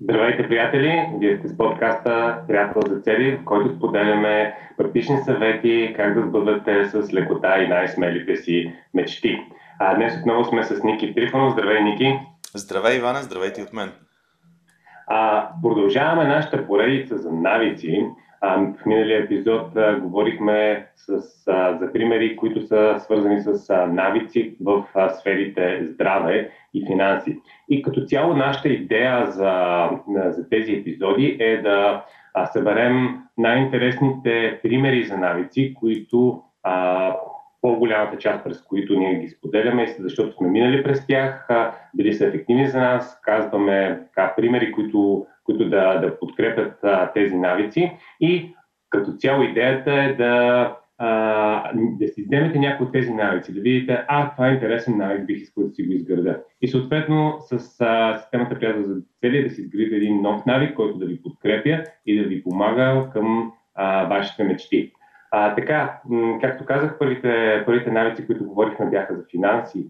Здравейте, приятели! Вие сте с подкаста Приятел за цели, в който споделяме практични съвети как да сбъдвате с лекота и най-смелите си мечти. А днес отново сме с Ники Трифонов. Здравей, Ники! Здравей, Иване! Здравейте от мен! А, продължаваме нашата поредица за навици. В миналия епизод говорихме с, за примери, които са свързани с навици в сферите здраве и финанси. И като цяло нашата идея за, за тези епизоди е да съберем най-интересните примери за навици, които по-голямата част, през които ние ги споделяме, защото сме минали през тях, били са ефективни за нас, казваме така, примери, които, които да, да подкрепят а, тези навици и като цяло идеята е да а, да си вземете някои от тези навици, да видите, а, това е интересен навик, бих искал да си го изграда. И съответно с а, системата приятел за цели да си изградите един нов навик, който да ви подкрепя и да ви помага към а, вашите мечти. А, така, както казах, първите, първите навици, които говорихме, бяха за финанси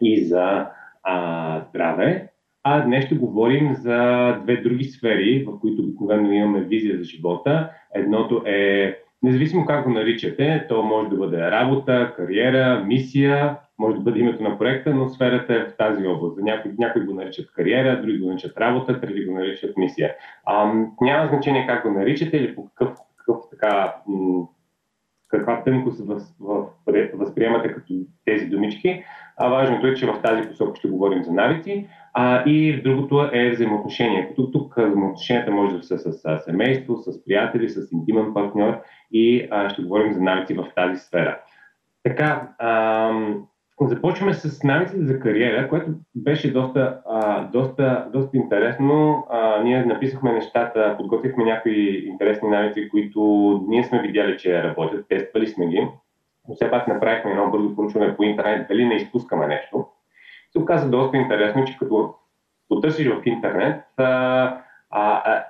и за а, здраве. А днес ще говорим за две други сфери, в които обикновено имаме визия за живота. Едното е Независимо как го наричате, то може да бъде работа, кариера, мисия, може да бъде името на проекта, но сферата е в тази област. Някои, някои го наричат кариера, други го наричат работа, трети го наричат мисия. А, няма значение как го наричате или по какъв, какъв така, каква тънкост възприемате като тези думички. А важното е, че в тази посока ще говорим за навици. А, и другото е взаимоотношение. Като тук взаимоотношенията може да са с семейство, с приятели, с интимен партньор и а, ще говорим за навици в тази сфера. Така, а, започваме с навиците за кариера, което беше доста, а, доста, доста интересно. А, ние написахме нещата, подготвихме някои интересни навици, които ние сме видяли, че работят, тествали сме ги, но все пак направихме едно бързо проучване по интернет, дали не изпускаме нещо. Се оказа доста интересно, че като потърсиш в интернет, а, а,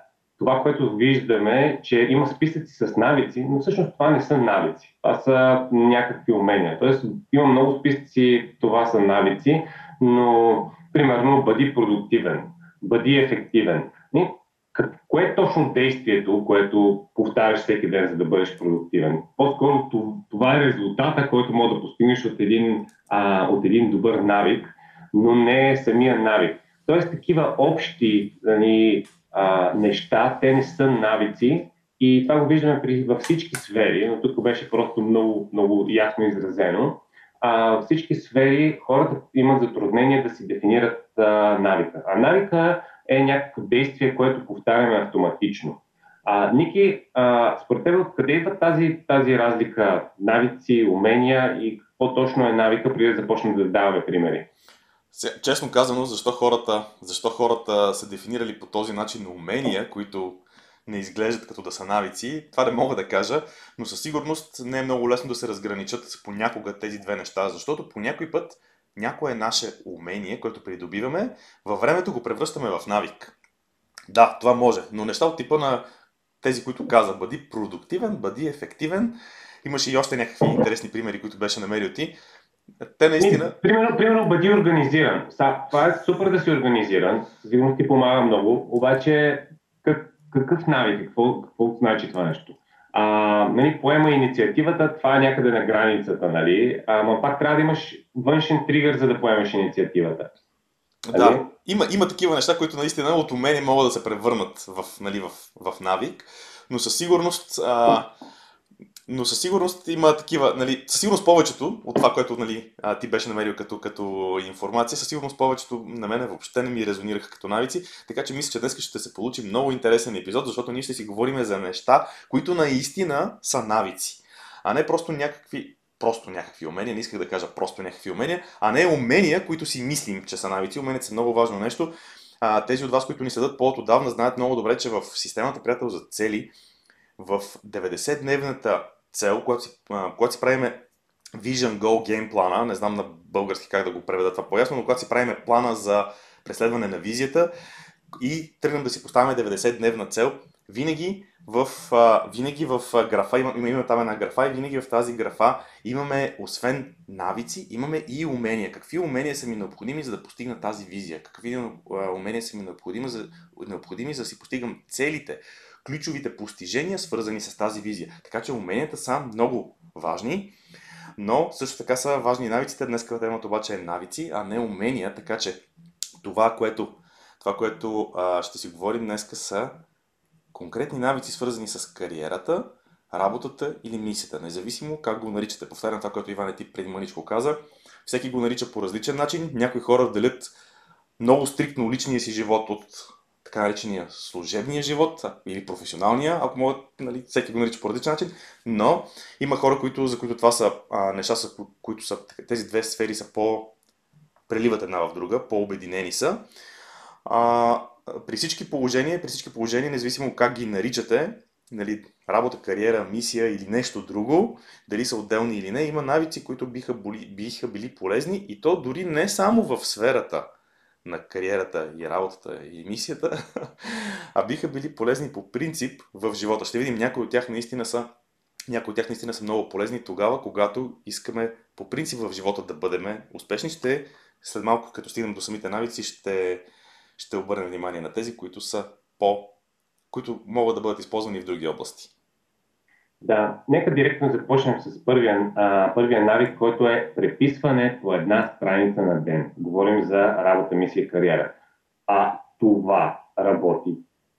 това, което виждаме, че има списъци с навици, но всъщност това не са навици. Това са някакви умения. Тоест, има много списъци, това са навици, но, примерно, бъди продуктивен, бъди ефективен. Кое е точно действието, което повтаряш всеки ден, за да бъдеш продуктивен? По-скоро това е резултата, който може да постигнеш от един, а, от един добър навик, но не самия навик. Тоест, такива общи нали, а, неща, те не са навици и това го виждаме при, във всички сфери, но тук беше просто много, много ясно изразено. А, във всички сфери хората имат затруднение да си дефинират а, навика. А навика е някакво действие, което повтаряме автоматично. А, Ники, а, според теб откъде идва тази, тази разлика навици, умения и какво точно е навика, преди да започнем да даваме примери? Честно казано, защо хората, защо хората са дефинирали по този начин умения, които не изглеждат като да са навици, това не мога да кажа, но със сигурност не е много лесно да се разграничат понякога тези две неща, защото по някой път някое наше умение, което придобиваме, във времето го превръщаме в навик. Да, това може, но неща от типа на тези, които каза, бъди продуктивен, бъди ефективен. Имаше и още някакви интересни примери, които беше намерил ти. Те наистина. Примерно, примерно бъди организиран. Са, това е супер да си организиран. Сигурно ти помага много. Обаче, как, какъв навик? Какво, какво значи това нещо? А, нали, поема инициативата, това е някъде на границата, нали? Ама пак трябва да имаш външен тригър, за да поемеш инициативата. Да, нали? има, има такива неща, които наистина от умение могат да се превърнат в, нали, в, в навик, но със сигурност а, но със сигурност има такива, нали, със сигурност повечето от това, което нали, ти беше намерил като, като информация, със сигурност повечето на мене въобще не ми резонираха като навици, така че мисля, че днес ще се получи много интересен епизод, защото ние ще си говорим за неща, които наистина са навици, а не просто някакви просто някакви умения, не исках да кажа просто някакви умения, а не умения, които си мислим, че са навици. Уменията са много важно нещо. А, тези от вас, които ни следят по-отдавна, знаят много добре, че в системата приятел за цели в 90-дневната цел, когато си, когато си правиме Vision Goal Game плана, не знам на български как да го преведа това по-ясно, но когато си правиме плана за преследване на визията и тръгнем да си поставяме 90-дневна цел, винаги в, винаги в графа, има, има, има там една графа и винаги в тази графа имаме, освен навици, имаме и умения. Какви умения са ми необходими, за да постигна тази визия? Какви умения са ми необходими, за, необходими, за да си постигам целите, ключовите постижения, свързани с тази визия? Така че уменията са много важни. Но също така са важни навиците. Днес темата обаче е навици, а не умения, така че това, което, това, което а, ще си говорим днес са конкретни навици, свързани с кариерата, работата или мисията, независимо как го наричате. Повтарям това, което Иван ти преди маничко каза. Всеки го нарича по различен начин. Някои хора делят много стриктно личния си живот от така наречения служебния живот или професионалния, ако могат, нали, всеки го нарича по различен начин, но има хора, които, за които това са а, неща, са, които са, тези две сфери са по преливат една в друга, по-обединени са. А, при всички положения, при всички положения, независимо как ги наричате, нали, работа, кариера, мисия или нещо друго, дали са отделни или не, има навици, които биха, боли, биха били полезни и то дори не само в сферата на кариерата и работата и мисията, а биха били полезни по принцип в живота. Ще видим, някои от тях наистина са някои от тях наистина са много полезни тогава, когато искаме по принцип в живота да бъдем успешни. Ще, след малко, като стигнем до самите навици, ще, ще обърнем внимание на тези, които са по които могат да бъдат използвани в други области. Да, нека директно започнем с първия, а, първия навик, който е преписване по една страница на ден. Говорим за работа, мисия, кариера. А това работи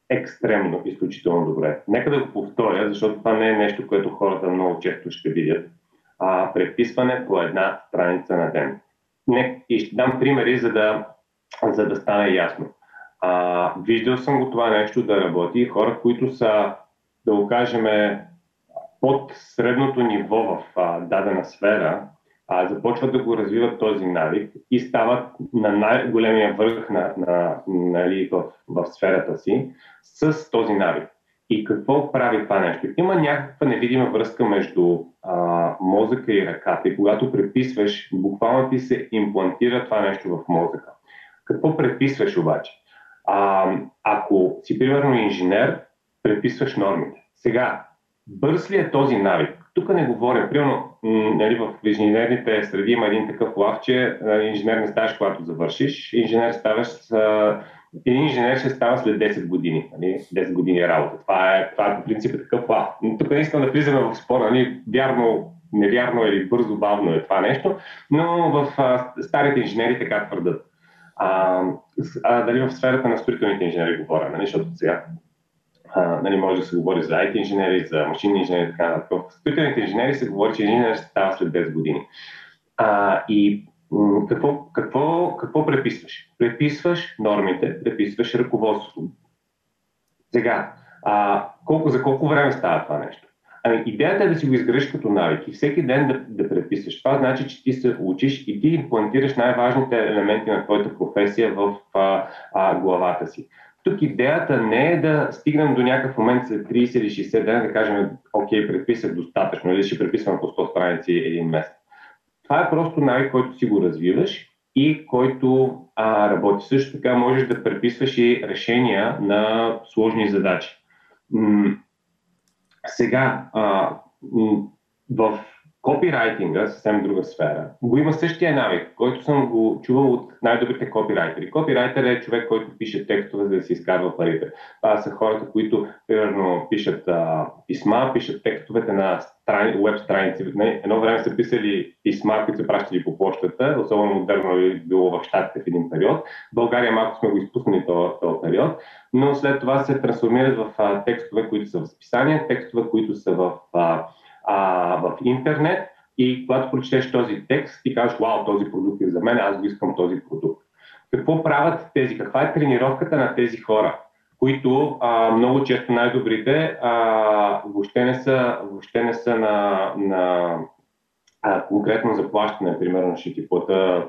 екстремно, изключително добре. Нека да го повторя, защото това не е нещо, което хората много често ще видят. А, преписване по една страница на ден. Не, и ще дам примери, за да, за да стане ясно. А, виждал съм го това нещо да работи. Хора, които са, да го кажем, под средното ниво в а, дадена сфера, а, започват да го развиват този навик и стават на най-големия върх на, на, нали, в, в сферата си с този навик. И какво прави това нещо? Има някаква невидима връзка между а, мозъка и ръката и когато преписваш, буквално ти се имплантира това нещо в мозъка. Какво преписваш обаче? А, ако си примерно инженер, преписваш нормите. Сега, бърз ли е този навик? Тук не говоря. Примерно, нали, в инженерните среди има един такъв лав, че инженер не ставаш, когато завършиш. Инженер ставаш един инженер ще става след 10 години, нали? 10 години работа. Това е, това е по принцип е такъв лав. Но тук не искам да влизаме в спора, нали? вярно, невярно или бързо, бавно е това нещо, но в а, старите инженери така твърдат. А, а, дали в сферата на строителните инженери говоря, нали? защото сега нали, може да се говори за IT инженери, за машинни инженери и така нататък. В строителните инженери се говори, че инженер ще става след 10 години. А, и какво, какво, какво преписваш? Преписваш нормите, преписваш ръководството. Сега, а, колко, за колко време става това нещо? Ами, идеята е да си го изградиш като навик и всеки ден да, да преписваш. Това значи, че ти се учиш и ти имплантираш най-важните елементи на твоята професия в а, а, главата си. Тук идеята не е да стигнем до някакъв момент след 30 или 60 дена да кажем, окей, преписах достатъчно или ще преписвам по 100 страници един месец. Това е просто навик, който си го развиваш и който а, работи. Също така можеш да преписваш и решения на сложни задачи. М- сега, а, в копирайтинга, съвсем друга сфера, го има същия навик, който съм го чувал от най-добрите копирайтери. Копирайтер е човек, който пише текстове, за да си изкарва парите. Това са хората, които, примерно, пишат а, писма, пишат текстовете на страни, веб страници. Едно време са писали писма, които са пращали по почтата, особено модерно е било в Штатите в един период. В България малко сме го изпуснали този, този период, но след това се трансформират в а, текстове, които са в списания, текстове, които са в а, а, в интернет и когато прочетеш този текст, ти кажеш, вау, този продукт е за мен, аз го искам този продукт. Какво правят тези? Каква е тренировката на тези хора, които а, много често най-добрите а, въобще не са, въобще не са на, на а, конкретно заплащане, примерно ще ти плата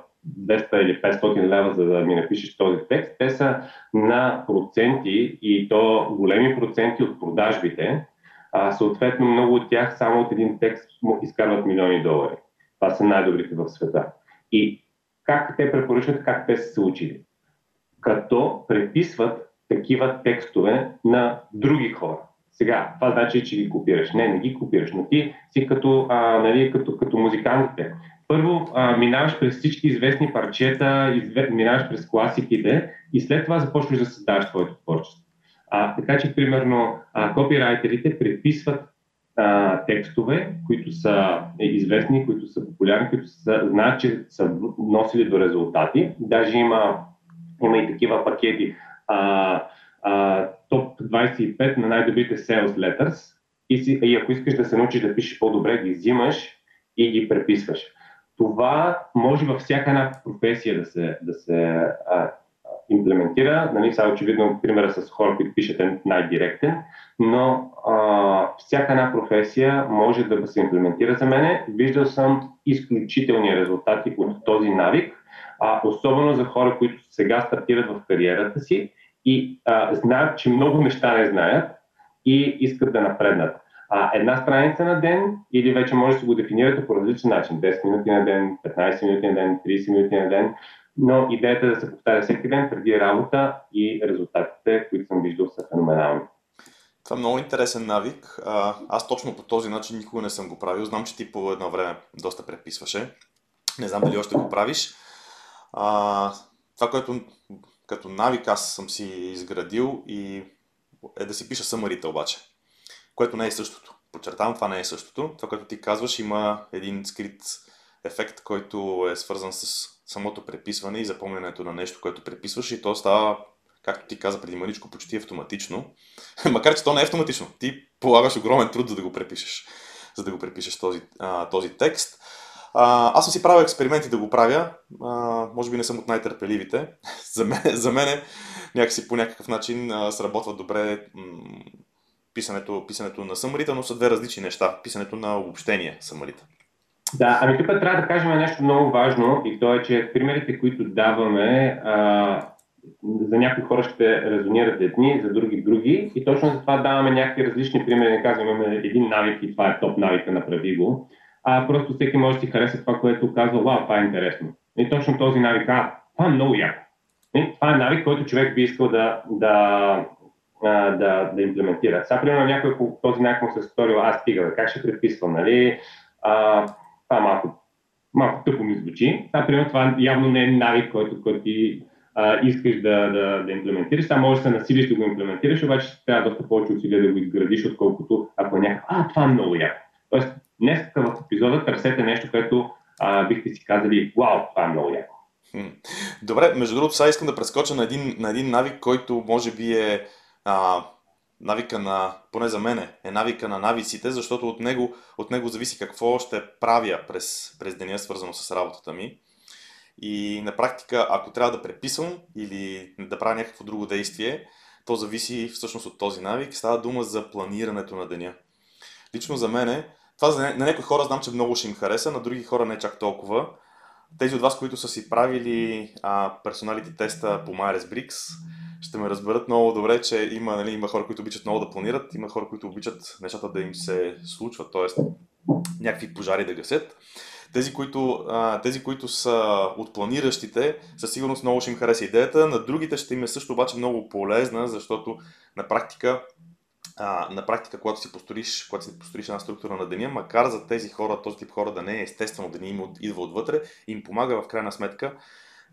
200 или 500 лева, за да ми напишеш този текст, те са на проценти и то големи проценти от продажбите, а, съответно, много от тях само от един текст изкарват милиони долари. Това са най-добрите в света. И как те препоръчват, как те са се учили? Като преписват такива текстове на други хора. Сега, това значи, че ги копираш. Не, не ги копираш, но ти си като, а, нали, като, като музикантите. Първо а, минаваш през всички известни парчета, изве, минаваш през класиките и след това започваш да създаваш твоето творчество. А, така че, примерно, а, копирайтерите преписват а, текстове, които са известни, които са популярни, които са, знаят, че са носили до резултати. Даже има, има и такива пакети. А, а, топ 25 на най-добрите sales letters и, си, и ако искаш да се научиш да пишеш по-добре, ги взимаш и ги преписваш. Това може във всяка една професия да се, да се а, имплементира. Нали, сега очевидно примера с хора, които пишат е най-директен, но а, всяка една професия може да се имплементира за мене. Виждал съм изключителни резултати от този навик, а, особено за хора, които сега стартират в кариерата си и а, знаят, че много неща не знаят и искат да напреднат. А, една страница на ден или вече може да го дефинирате по различен начин. 10 минути на ден, 15 минути на ден, 30 минути на ден. Но идеята е да се повтаря всеки ден преди работа и резултатите, които съм виждал, са феноменални. Това е много интересен навик. Аз точно по този начин никога не съм го правил. Знам, че ти по едно време доста преписваше. Не знам дали още го правиш. А, това, което като навик аз съм си изградил и е да си пиша съмарите обаче, което не е същото. Подчертавам, това не е същото. Това, което ти казваш, има един скрит ефект, който е свързан с самото преписване и запомнянето на нещо, което преписваш и то става, както ти каза преди маличко, почти автоматично. Макар, че то не е автоматично. Ти полагаш огромен труд, за да го препишеш, за да го препишеш този, а, този текст. А, аз съм си правил експерименти да го правя. А, може би не съм от най-търпеливите. за, мен, за мен някакси по някакъв начин а, сработва добре м- писането, писането на съмарите, но са две различни неща. Писането на обобщение съмарите. Да, ами тук трябва да кажем нещо много важно и то е, че примерите, които даваме, а, за някои хора ще резонират едни, за други други и точно за това даваме някакви различни примери. Не казваме, имаме един навик и това е топ навика, направи го а просто всеки може да си хареса това, което казва, вау, това е интересно. И точно този навик, а, това е много яко. И това е навик, който човек би искал да, да, да, да имплементира. Сега, примерно, някой този навик му се сторил, аз стига, как ще преписвам, нали? А, това малко, малко тъпо ми звучи. Сега, примерно, това явно не е навик, който, който ти а, искаш да, да, да имплементираш. Сега може да се насилиш да го имплементираш, обаче ще трябва доста повече усилия да го изградиш, отколкото ако някакъв, а, това е много яко. Тоест, Днес в епизода търсете нещо, което а, бихте си казали, вау, това е много яко. Добре, между другото, сега искам да прескоча на един, на един навик, който може би е а, навика на, поне за мене, е навика на навиците, защото от него, от него зависи какво ще правя през, през деня, свързано с работата ми. И на практика, ако трябва да преписвам или да правя някакво друго действие, то зависи всъщност от този навик. Става дума за планирането на деня. Лично за мен това за, на някои хора знам, че много ще им хареса, на други хора не чак толкова. Тези от вас, които са си правили а, персоналите теста по Myers-Briggs, ще ме разберат много добре, че има, нали, има хора, които обичат много да планират, има хора, които обичат нещата да им се случват, т.е. някакви пожари да гасят. Тези които, тези, които са от планиращите, със сигурност много ще им хареса идеята. На другите ще им е също обаче много полезна, защото на практика на практика, когато си построиш, когато си построиш една структура на деня, макар за тези хора, този тип хора да не е естествено да не им идва отвътре, им помага в крайна сметка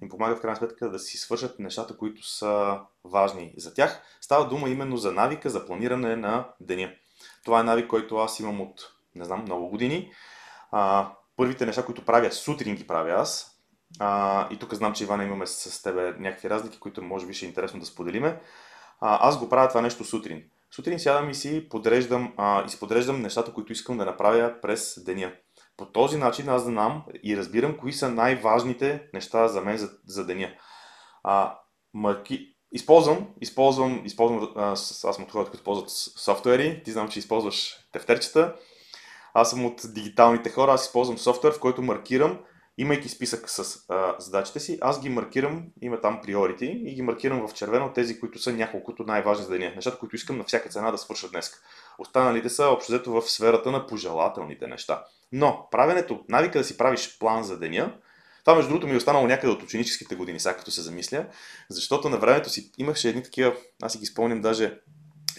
им помага в крайна сметка да си свършат нещата, които са важни за тях. Става дума именно за навика, за планиране на деня. Това е навик, който аз имам от, не знам, много години. А, първите неща, които правя сутрин ги правя аз. А, и тук знам, че Ивана имаме с тебе някакви разлики, които може би ще е интересно да споделиме. А, аз го правя това нещо сутрин. Сутрин сядам и си подреждам, а, изподреждам нещата, които искам да направя през деня. По този начин аз знам и разбирам кои са най-важните неща за мен за, за деня. А, марки... Използвам, използвам, използвам, аз съм от хората, които ползват софтуери, ти знам, че използваш тефтерчета. Аз съм от дигиталните хора, аз използвам софтуер, в който маркирам имайки списък с а, задачите си, аз ги маркирам, има там приорити и ги маркирам в червено тези, които са няколкото най-важни за деня. Нещата, които искам на всяка цена да свърша днес. Останалите са общо взето в сферата на пожелателните неща. Но правенето, навика да си правиш план за деня, Това, между другото, ми е останало някъде от ученическите години, сега като се замисля, защото на времето си имаше едни такива, аз си ги спомням даже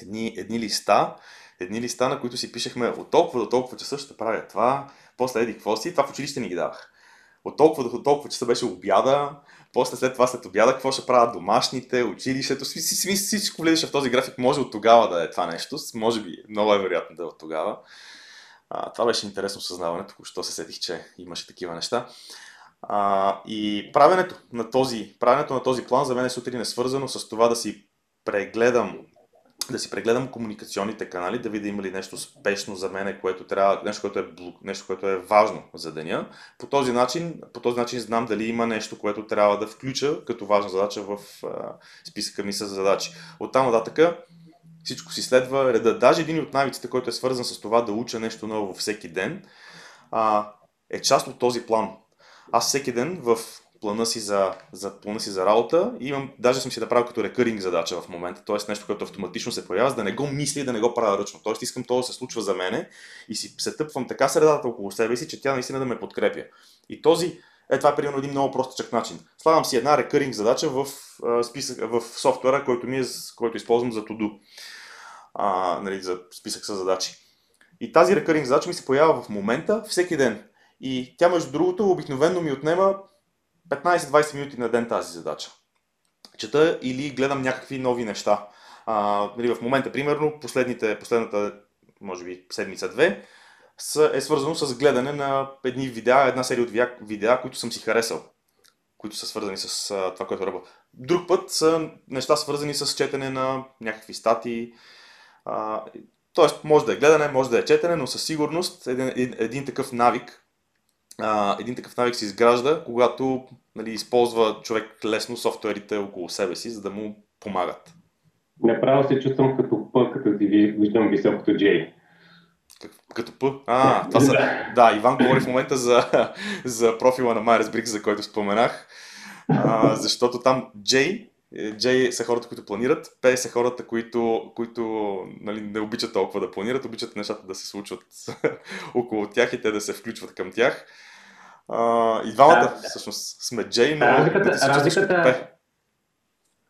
едни, едни листа, едни листа, на които си пишехме от толкова до толкова часа ще правя това, после еди какво си, това в училище ни ги давах. От толкова до толкова часа беше обяда, после след това след обяда какво ще правят домашните, училището, всичко влизаше в този график, може от тогава да е това нещо, може би много е вероятно да е от тогава. А, това беше интересно съзнаване, току-що се сетих, че имаше такива неща. А, и правенето на, този, правенето на този план за мен е сутрин е свързано с това да си прегледам да си прегледам комуникационните канали, да видя има ли нещо спешно за мен, което трябва, нещо, което е, нещо, което е важно за деня. По този, начин, по този начин знам дали има нещо, което трябва да включа като важна задача в а, списъка ми с задачи. От там нататък всичко си следва реда. Даже един от навиците, който е свързан с това да уча нещо ново всеки ден, а, е част от този план. Аз всеки ден в плана си за, за, плана си за работа и имам, даже съм си направил като рекъринг задача в момента, т.е. нещо, което автоматично се появява, за да не го мисля и да не го правя ръчно. Т.е. искам това да се случва за мене и си се тъпвам така средата около себе си, че тя наистина да ме подкрепя. И този, е, това е примерно един много простичък начин. Слагам си една рекъринг задача в, списък, в софтуера, който, ми е, който използвам за Todo. А, нали, за списък с задачи. И тази рекъринг задача ми се появява в момента, всеки ден. И тя, между другото, обикновено ми отнема 15-20 минути на ден тази задача. Чета или гледам някакви нови неща. А, нали, в момента, примерно, последните, последната, може би, седмица-две, е свързано с гледане на едни видеа, една серия от видеа, които съм си харесал, които са свързани с а, това, което работя. Друг път са неща свързани с четене на някакви статии. Тоест, може да е гледане, може да е четене, но със сигурност един, един, един такъв навик а, един такъв навик се изгражда, когато нали, използва човек лесно софтуерите около себе си, за да му помагат. Направо се чувствам като П, като ти виждам високото J. Като П? А, това са... да, Иван говори в момента за, за профила на Myers-Briggs, за който споменах. А, защото там J, J са хората, които планират, P са хората, които, които нали, не обичат толкова да планират, обичат нещата да се случват около тях и те да се включват към тях. А, и двамата да, всъщност сме Джей, но разликата, да разликата,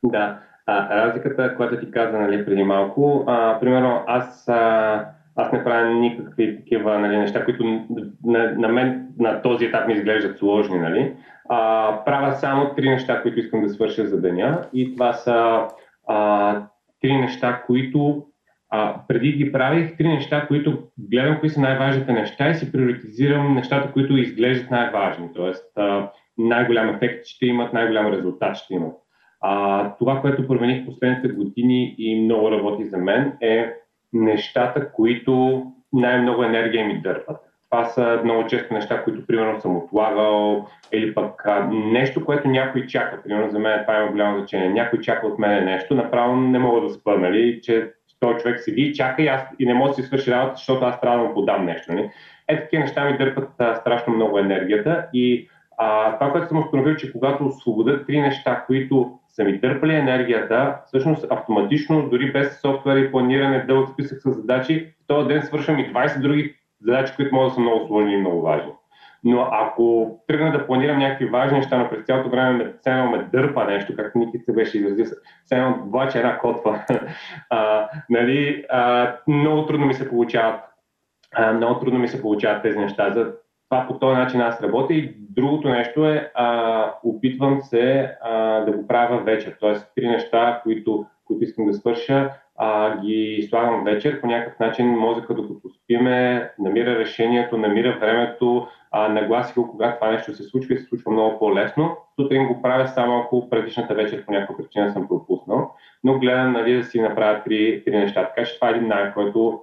Да, а, разликата, която ти каза нали, преди малко, а, примерно аз, а, аз не правя никакви такива нали, неща, които на, на мен на този етап ми изглеждат сложни. Нали. А, правя само три неща, които искам да свърша за деня и това са а, три неща, които а, преди ги правих три неща, които гледам кои са най-важните неща и си приоритизирам нещата, които изглеждат най-важни. Тоест, а, най-голям ефект ще имат, най-голям резултат ще имат. А, това, което промених последните години и много работи за мен е нещата, които най-много енергия ми дърпат. Това са много често неща, които примерно съм отлагал или пък а, нещо, което някой чака. Примерно за мен това има голямо значение. Някой чака от мен нещо, направо не мога да спа, нали, че този човек седи и чака и, аз, и не може да си свърши работа, защото аз трябва да му подам нещо. Нали? Е, такива неща ми дърпат а, страшно много енергията и а, това, което съм установил, че когато освободят три неща, които са ми дърпали енергията, всъщност автоматично, дори без софтуер и планиране, дълъг списък с задачи, в този ден свършвам и 20 други задачи, които могат да са много сложни и много важни. Но ако тръгна да планирам някакви важни неща, но през цялото време ме, цено ме дърпа нещо, както Ники се беше изразил, цено влача една котва, а, нали, а, много трудно ми се получават а, много трудно ми се получават тези неща. За това по този начин аз работя и другото нещо е, а, опитвам се а, да го правя вечер. Тоест, три неща, които, които искам да свърша, а, ги слагам вечер. По някакъв начин мозъка, докато спиме, намира решението, намира времето, а, нагласи го, когато това нещо се случва и се случва много по-лесно. Сутрин го правя само ако предишната вечер по някаква причина съм пропуснал, но гледам нали, да си направя три, три неща. Така че това е един навик, който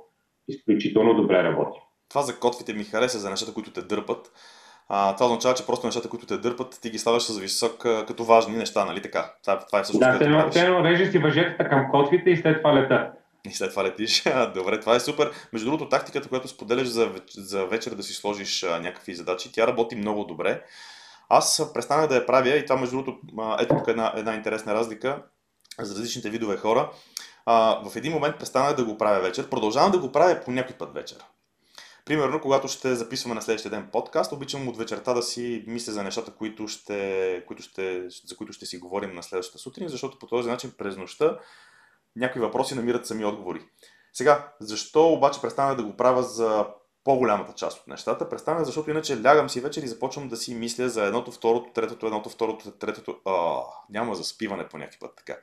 изключително добре работи. Това за котвите ми хареса, за нещата, които те дърпат. А, това означава, че просто нещата, които те дърпат, ти ги ставаш с висок като важни неща, нали така? Това, това е всъщност. Да, те, те режеш си въжетата към котвите и след това летат. И след това летиш. Добре, това е супер. Между другото, тактиката, която споделяш за, за вечер да си сложиш а, някакви задачи, тя работи много добре. Аз престанах да я правя и това, между другото, ето тук една, една интересна разлика за различните видове хора. А, в един момент престанах да го правя вечер. Продължавам да го правя по някой път вечер. Примерно, когато ще записваме на следващия ден подкаст, обичам от вечерта да си мисля за нещата, които ще, които ще, за които ще си говорим на следващата сутрин, защото по този начин през нощта някои въпроси намират сами отговори. Сега, защо обаче престанах да го правя за по-голямата част от нещата. Престанах, защото иначе лягам си вечер и започвам да си мисля за едното, второто, третото, едното, второто, третото. А, няма заспиване по някакъв път така.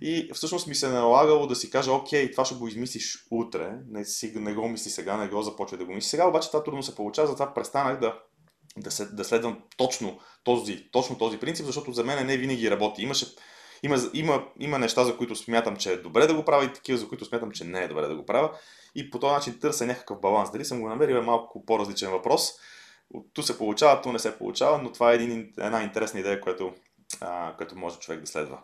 И всъщност ми се е налагало да си кажа, окей, това ще го измислиш утре, не, си, не го мисли сега, не го започва да го мисли сега, обаче това трудно се получава, затова престанах да, да, се, да следвам точно този, точно този принцип, защото за мен не винаги работи. Имаше, има, има, има неща, за които смятам, че е добре да го правя и такива, за които смятам, че не е добре да го правя и по този начин търся някакъв баланс. Дали съм го намерил е малко по-различен въпрос. Ту се получава, ту не се получава, но това е един, една интересна идея, която, а, която може човек да следва.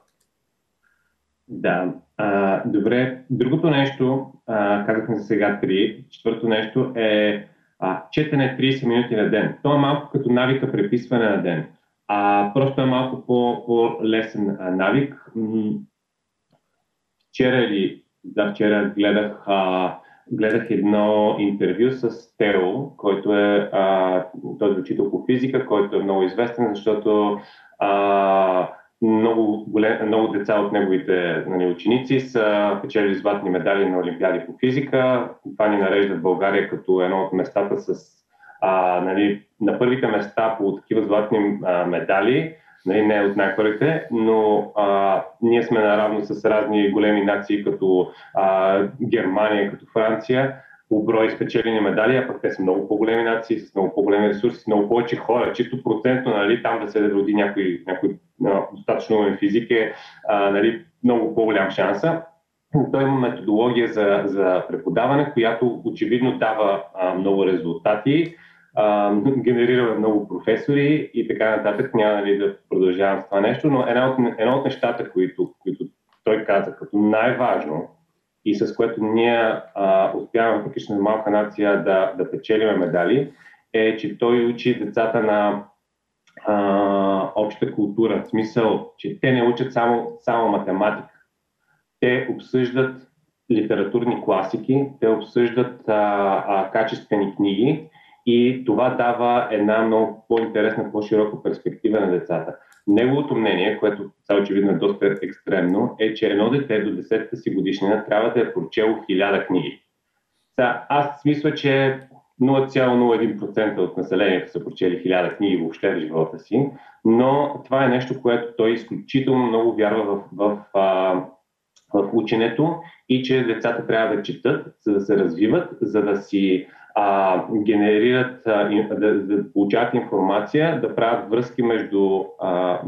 Да, а, добре. Другото нещо, а, казахме за сега три. Четвърто нещо е а, четене 30 минути на ден. То е малко като навика преписване на ден. А, просто е малко по, по-лесен а, навик. Вчера или да, вчера гледах а, гледах едно интервю с Тео, който е а, този учител по физика, който е много известен, защото а, много, голем, много деца от неговите нали, ученици са печели златни медали на Олимпиади по физика. Това ни нарежда в България като едно от местата с а, нали, на първите места по такива златни а, медали нали, не от най-първите, но а, ние сме наравно с разни големи нации, като а, Германия, като Франция, по брой спечелени медали, а пък те са много по-големи нации, с много по-големи ресурси, с много повече хора. Чисто процентно, нали, там да се роди някой, някой а, достатъчно умен физик е а, нали, много по-голям шанса. Той има методология за, за преподаване, която очевидно дава а, много резултати а, генерираме много професори и така нататък. Няма нали, да продължавам с това нещо, но една от, една от нещата, които, които той каза като най-важно и с което ние а, успяваме, въпреки че малка нация, да, да печелиме медали, е, че той учи децата на а, обща култура. В смисъл, че те не учат само, само математика. Те обсъждат литературни класики, те обсъждат а, а, качествени книги и това дава една много по-интересна, по-широка перспектива на децата. Неговото мнение, което сега очевидно е доста екстремно, е, че едно дете до 10-та си годишнина трябва да е прочело хиляда книги. Сега, аз мисля, че 0,01% от населението са прочели хиляда книги въобще в живота си, но това е нещо, което той изключително много вярва в, в, в, в ученето и че децата трябва да четат, за да се развиват, за да си а, генерират, а, да, да получават информация, да правят връзки между а,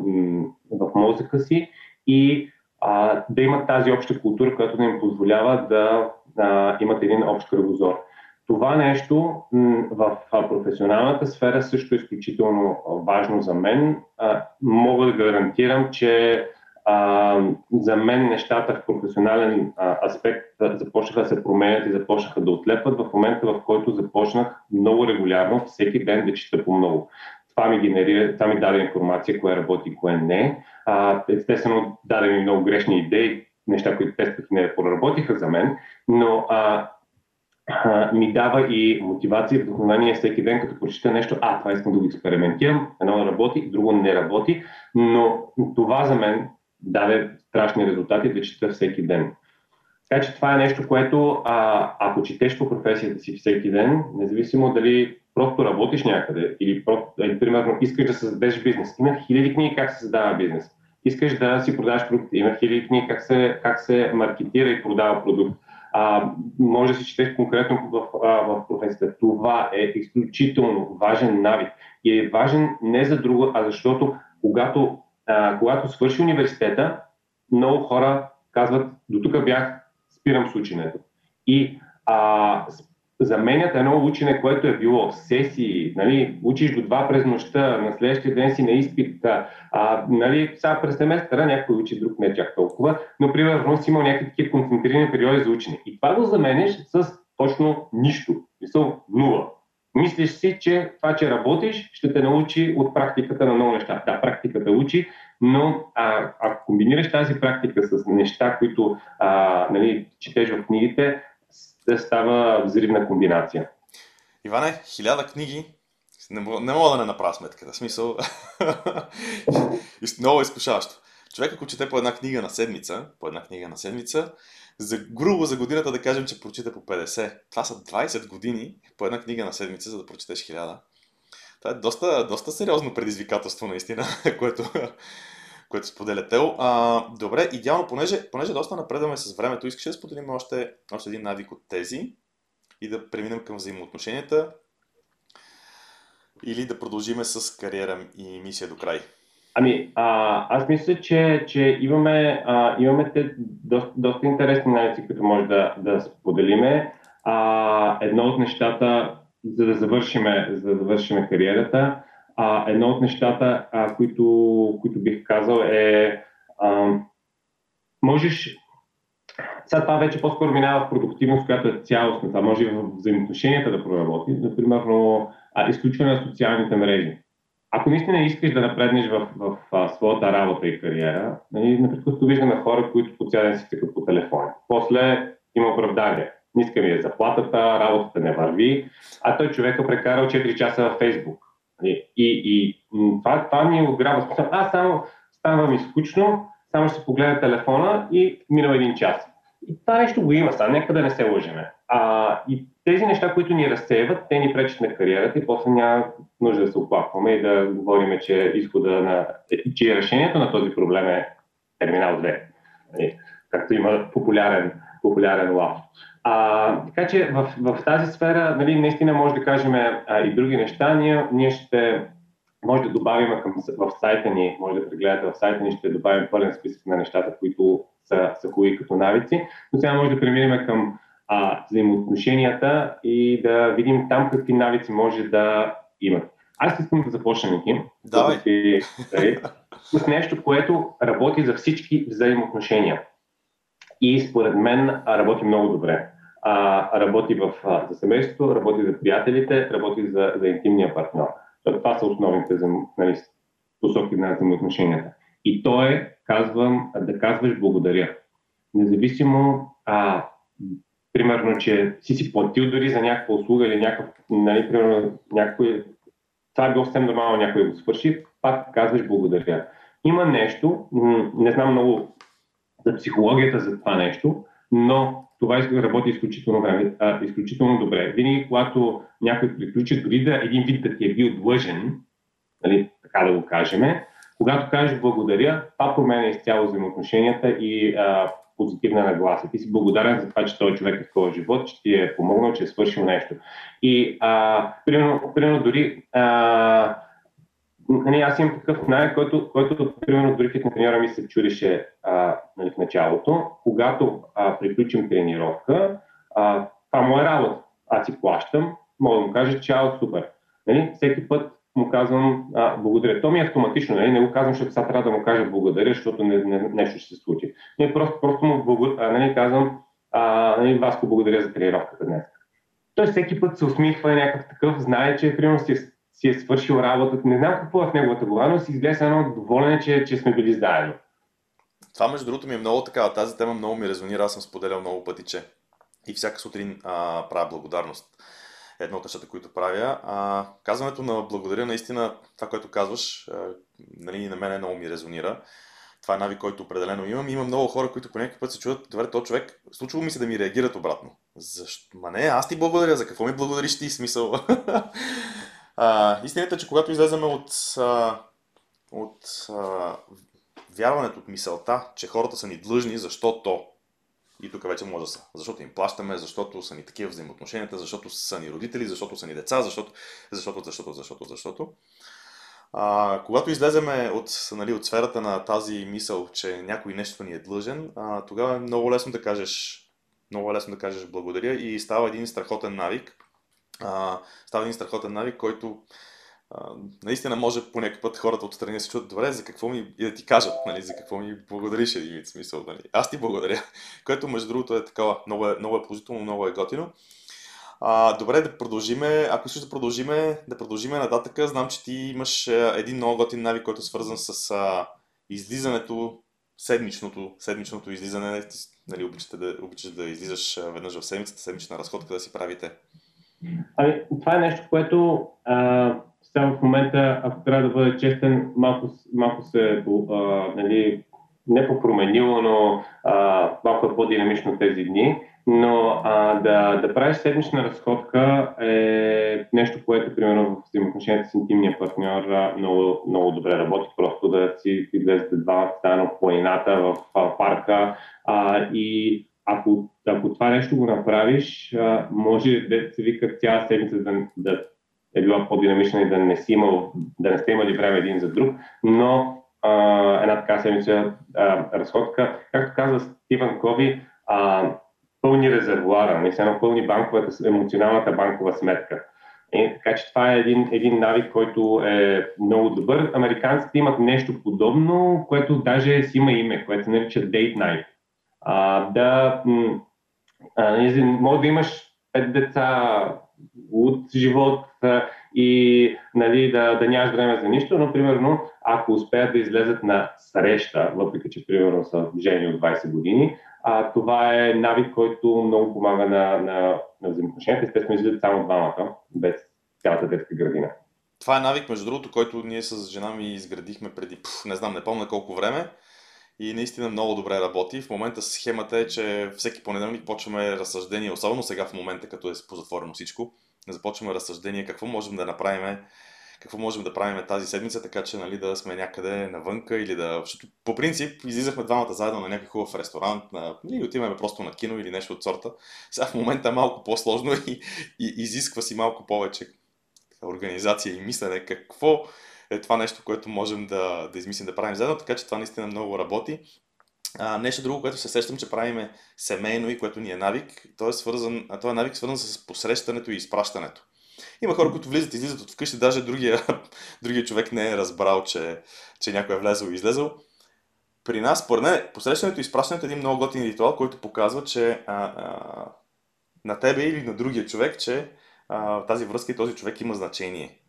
в мозъка си и а, да имат тази обща култура, която да им позволява да а, имат един общ кръгозор. Това нещо в професионалната сфера също е изключително важно за мен. Мога да гарантирам, че а, за мен нещата в професионален а, аспект започнаха да се променят и започнаха да отлепват в момента, в който започнах много регулярно, всеки ден да чета по много. Това ми генерира, това ми даде информация, кое работи и кое не. А, естествено, даде ми много грешни идеи, неща, които тествах не проработиха за мен, но а, а, ми дава и мотивация и вдъхновение всеки ден, като прочита нещо, а, това искам да го експериментирам, едно работи, друго не работи, но това за мен даде страшни резултати да чета всеки ден. Така че това е нещо, което а, ако четеш по професията си всеки ден, независимо дали просто работиш някъде или, просто, или примерно искаш да създадеш бизнес. Има хиляди книги как се създава бизнес. Искаш да си продаваш продукти. Има хиляди книги как се, как се маркетира и продава продукт. А, може да си четеш конкретно в, а, в професията. Това е изключително важен навик. И е важен не за друго, а защото когато а, когато свърши университета, много хора казват, до тук бях, спирам с ученето. И а, заменят едно учене, което е било сесии, нали, учиш до два през нощта, на следващия ден си на изпит, а, нали, сега през семестъра някой учи, друг не е чак толкова, но примерно си имал някакви такива концентрирани периоди за учене. И това го заменеш с точно нищо, мисъл нула. Мислиш си, че това, че работиш, ще те научи от практиката на много неща. Да, практиката учи, но а, ако комбинираш тази практика с неща, които а, нали, четеш в книгите, става взривна комбинация. Иване, хиляда книги, не мога, не мога да не направя сметката. Смисъл, много изкушаващо. Човек, ако чете по една книга на седмица, по една книга на седмица, за грубо за годината да кажем, че прочита по 50. Това са 20 години по една книга на седмица, за да прочетеш 1000. Това е доста, доста сериозно предизвикателство, наистина, което, което споделя Тео. А, добре, идеално, понеже, понеже доста напредваме с времето, искаш да споделим още, още един навик от тези и да преминем към взаимоотношенията или да продължиме с кариера и мисия до край? Ами, а, аз мисля, че, че имаме, а, имаме те доста, доста интересни навици, които може да, да споделиме. А, едно от нещата, за да завършиме, за да завършиме кариерата, а, едно от нещата, а, които, които бих казал е а, можеш сега това вече по-скоро минава в продуктивност, която е цялостна. Това може и в взаимоотношенията да проработи. Например, а, изключване на социалните мрежи. Ако наистина искаш да напреднеш в, в, в своята работа и кариера, нали, напрекъснато виждаме хора, които по цял ден си цъкат по телефона. После има оправдание. Ниска ми е заплатата, работата не върви, а той човека прекарал 4 часа във Фейсбук. Нали, и, и това, това ми е ограбва. Аз само ставам ми скучно, само ще погледна телефона и минал един час. И това нещо го има сега, нека да не се лъжеме. А, и тези неща, които ни разсеиват, те ни пречат на кариерата и после няма нужда да се оплакваме и да говорим, че изхода на, че решението на този проблем е терминал 2. Нали, както има популярен, популярен лав. А, така че в, в тази сфера нали, наистина може да кажем а, и други неща. Ние, ние ще може да добавим към, в сайта ни, може да прегледате в сайта ни, ще добавим пълен списък на нещата, които са, са хубави като навици. Но сега може да преминем към а, взаимоотношенията и да видим там какви навици може да имат. Аз искам да започна, Ники. Давай. С нещо, което работи за всички взаимоотношения. И според мен работи много добре. А, работи в, за семейството, работи за приятелите, работи за, за интимния партньор. Това са основните нали, посоки на взаимоотношенията. И то е, казвам, да казваш благодаря. Независимо а, примерно, че си си платил дори за някаква услуга или някакъв, нали, примерно, някой, това е било съвсем нормално някой го свърши, пак казваш благодаря. Има нещо, не знам много за психологията за това нещо, но това работи изключително, време, а, изключително добре. Винаги, когато някой приключи, дори да един вид да ти е бил длъжен, нали, така да го кажем, когато кажеш благодаря, това променя изцяло взаимоотношенията и а, позитивна нагласа. Ти си благодарен за това, че този човек е в този живот, че ти е помогнал, че е свършил нещо. И а, примерно, примерно дори а, нали, аз имам такъв навик, който, който примерно дори треньора ми се чудеше а, нали, в началото. Когато а, приключим тренировка, а, това му е работа. Аз си плащам, мога да му кажа, чао, супер. Нали, всеки път му казвам а, благодаря. То ми е автоматично, нали? не го казвам, защото сега трябва да му кажа благодаря, защото не, не, нещо ще се случи. Не, просто, просто му благодаря, нали, казвам, а, нали, Васко, благодаря за тренировката днес. Той всеки път се усмихва и някакъв такъв, знае, че примерно си, си е свършил работата. Не знам какво е в неговата глава, но си изглежда едно доволен, че, че сме били заедно. Това, между другото, ми е много така. Тази тема много ми резонира. Аз съм споделял много пъти, че и всяка сутрин а, правя благодарност едно от нещата, които правя. А, казването на благодаря, наистина, това, което казваш, а, нали, на мен много ми резонира. Това е навик, който определено имам. Има много хора, които по някакъв път се чудят, добре, то човек, случва ми се да ми реагират обратно. Защо? Ма не, аз ти благодаря, за какво ми благодариш ти, смисъл? а, истината е, че когато излеземе от, а, от а, вярването, от мисълта, че хората са ни длъжни, защото и тук вече може да са. Защото им плащаме, защото са ни такива взаимоотношенията, защото са ни родители, защото са ни деца, защото, защото, защото, защото, защото. А, когато излеземе от, нали, от сферата на тази мисъл, че някой нещо ни е длъжен, а, тогава е много лесно да кажеш много лесно да кажеш благодаря и става един страхотен навик. А, става един страхотен навик, който наистина може по някакъв път хората отстрани се чудят, добре, за какво ми и да ти кажат, нали, за какво ми благодариш един вид смисъл. Нали. Аз ти благодаря, което между другото е такава, много е, много е положително, много е готино. А, добре, да продължиме. Ако искаш да продължиме, да продължиме нататък, знам, че ти имаш един много готин навик, който е свързан с а, излизането, седмичното, седмичното излизане. Ти, нали, обичате да, обичаш да излизаш веднъж в седмицата, седмична разходка да си правите. Ами, това е нещо, което а, сега в момента, ако трябва да бъда честен, малко, малко се а, нали, не по-променило, но а, малко е по-динамично тези дни. Но а, да, да правиш седмична разходка е нещо, което, примерно, в взаимоотношенията с интимния партньор много, много добре работи. Просто да си излезете двамата заедно в планината, в в парка а, и ако, ако това нещо го направиш, а, може да се вика цяла седмица да, да е била по-динамична и да не, си имал, да не сте имали време един за друг, но а, една така седмица разходка, както каза Стивън Коби, а, пълни резервуара, само пълни банковата, емоционалната банкова сметка. И, така че това е един, един навик, който е много добър. Американците имат нещо подобно, което даже си има име, което се нарича Date Night. А, да, а, може да имаш пет деца от живот и нали, да, да нямаш време за нищо, но примерно ако успеят да излезат на среща, въпреки че примерно са жени от 20 години, а, това е навик, който много помага на, на, на взаимоотношенията. Естествено, излизат само двамата, без цялата детска градина. Това е навик, между другото, който ние с жена ми изградихме преди, пф, не знам, не помня колко време. И наистина много добре работи. В момента схемата е, че всеки понеделник почваме разсъждение, особено сега в момента, като е позатворено всичко. Започваме разсъждение какво можем да направим какво можем да правим тази седмица, така че нали, да сме някъде навънка или да... Защото по принцип излизахме двамата заедно на някакъв хубав ресторант на... или отиваме просто на кино или нещо от сорта. Сега в момента е малко по-сложно и, и изисква си малко повече организация и мислене какво е това нещо, което можем да, да измислим да правим заедно, така че това наистина много работи. А, нещо друго, което се сещам, че правиме семейно и което ни е навик, то е, свързан, а то е навик свързан с посрещането и изпращането. Има хора, които влизат и излизат от вкъщи, даже другия, другия човек не е разбрал, че, че някой е влезъл и излезъл. При нас, според мен, посрещането и изпращането е един много готин ритуал, който показва, че а, а, на тебе или на другия човек, че а, тази връзка и този човек има значение.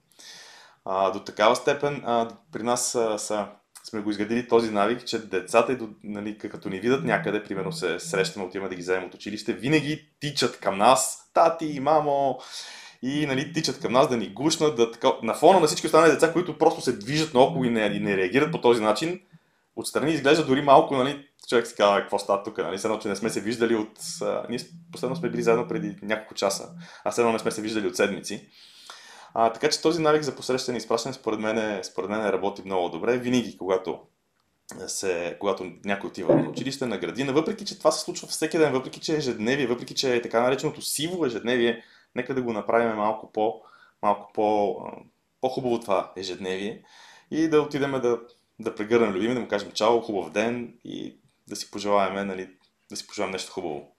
А, до такава степен а, при нас а, са, сме го изградили този навик, че децата, нали, като ни видят някъде, примерно се срещаме, отиваме да ги вземем от училище, винаги тичат към нас, тати, мамо, и нали, тичат към нас да ни гушнат, да, така, на фона на всички останали деца, които просто се движат наоколо и не, и не реагират по този начин, отстрани изглежда дори малко, нали, човек си казва, какво става тук, нали, едно, че не сме се виждали от... А, ние последно сме били заедно преди няколко часа, а следно не сме се виждали от седмици. А, така че този навик за посрещане и изпращане според мен, е, според мен работи много добре. Винаги, когато се, когато някой отива на училище, на градина, въпреки че това се случва всеки ден, въпреки че е ежедневие, въпреки че е така нареченото сиво ежедневие, нека да го направим малко по, малко по, по-хубаво това ежедневие и да отидем да, да прегърнем любими, да му кажем чао, хубав ден и да си пожелаем, нали, да си пожелаем нещо хубаво.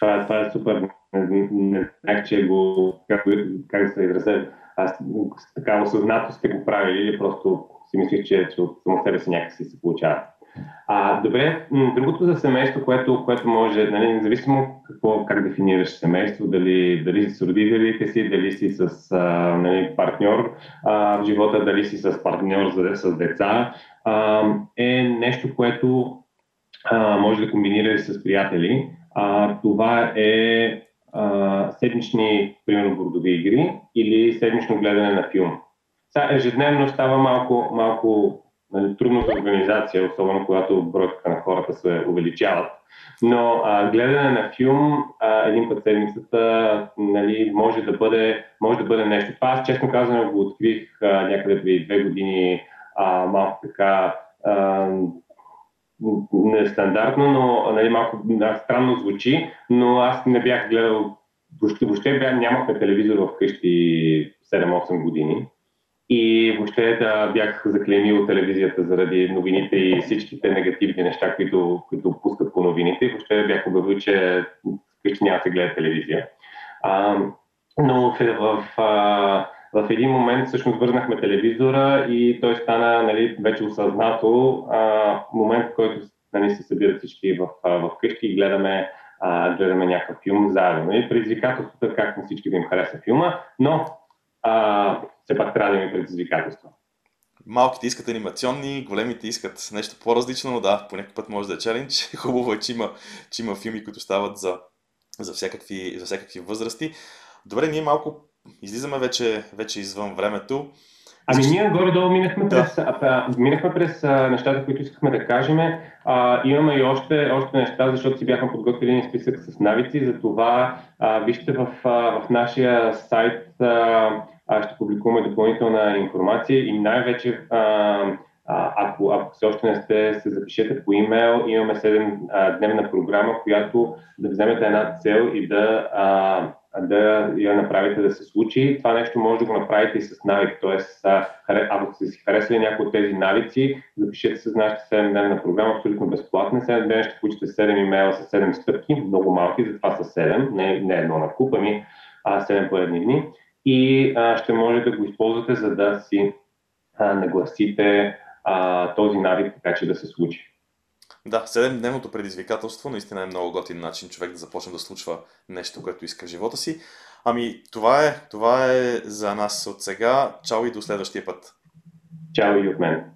Това, това е супер. Не, не знаех, че го, как, как да се изразя, аз така осъзнато сте го правили или просто си мислих, че, че от само себе си някакси се получава. А, добре, другото за семейство, което, което може, нали, независимо какво, как дефинираш семейство, дали, дали си с родителите си, дали си с а, нали, партньор а, в живота, дали си с партньор за, с деца, а, е нещо, което а, може да комбинираш с приятели. А, това е а, седмични, примерно, бордови игри или седмично гледане на филм. Сега ежедневно става малко, малко нали, трудно за организация, особено когато бройката на хората се увеличават. Но а, гледане на филм а, един път седмицата нали, може, да бъде, може да бъде нещо. Това аз честно казвам го открих а, някъде преди две години а, малко така а, нестандартно, но нали, малко да, странно звучи, но аз не бях гледал, въобще, въобще бях, нямахме телевизор в къщи 7-8 години. И въобще да бях заклемил телевизията заради новините и всичките негативни неща, които, които пускат по новините. Въобще бях обявил, че вкъщи няма да се гледа телевизия. А, но в, в, в, в един момент всъщност върнахме телевизора и той стана нали, вече осъзнато а, момент, в който нали, се събират всички в, в къщи и гледаме, а, гледаме някакъв филм заедно. Нали, предизвикателството е как на всички да им хареса филма, но а, все пак трябва да има предизвикателство. Малките искат анимационни, големите искат нещо по-различно, но да, по път може да е челендж. Хубаво е, че има, че има филми, които стават за, за всякакви, за всякакви възрасти. Добре, ние малко излизаме вече, вече извън времето. Ами ние горе-долу минахме да. през, а, минахме през а, нещата, които искахме да кажем. А, имаме и още, още неща, защото си бяхме подготвили един списък с навици, затова а, вижте в, а, в нашия сайт а, а, ще публикуваме допълнителна информация и най-вече а, ако, ако все още не сте, се запишете по имейл, имаме 7-дневна програма, която да вземете една цел и да, а, да я направите да се случи. Това нещо може да го направите и с навик, т.е. ако сте си харесали някои от тези навици, запишете се с нашата 7-дневна програма, абсолютно безплатна. 7 дни ще получите 7 имейла с 7 стъпки, много малки, затова са 7, не, не едно на куп, ами 7 поредни дни. И а, ще можете да го използвате, за да си а, нагласите а, този навик така, че да се случи. Да, 7-дневното предизвикателство наистина е много готин начин човек да започне да случва нещо, което иска в живота си. Ами, това е, това е за нас от сега. Чао и до следващия път. Чао и от мен.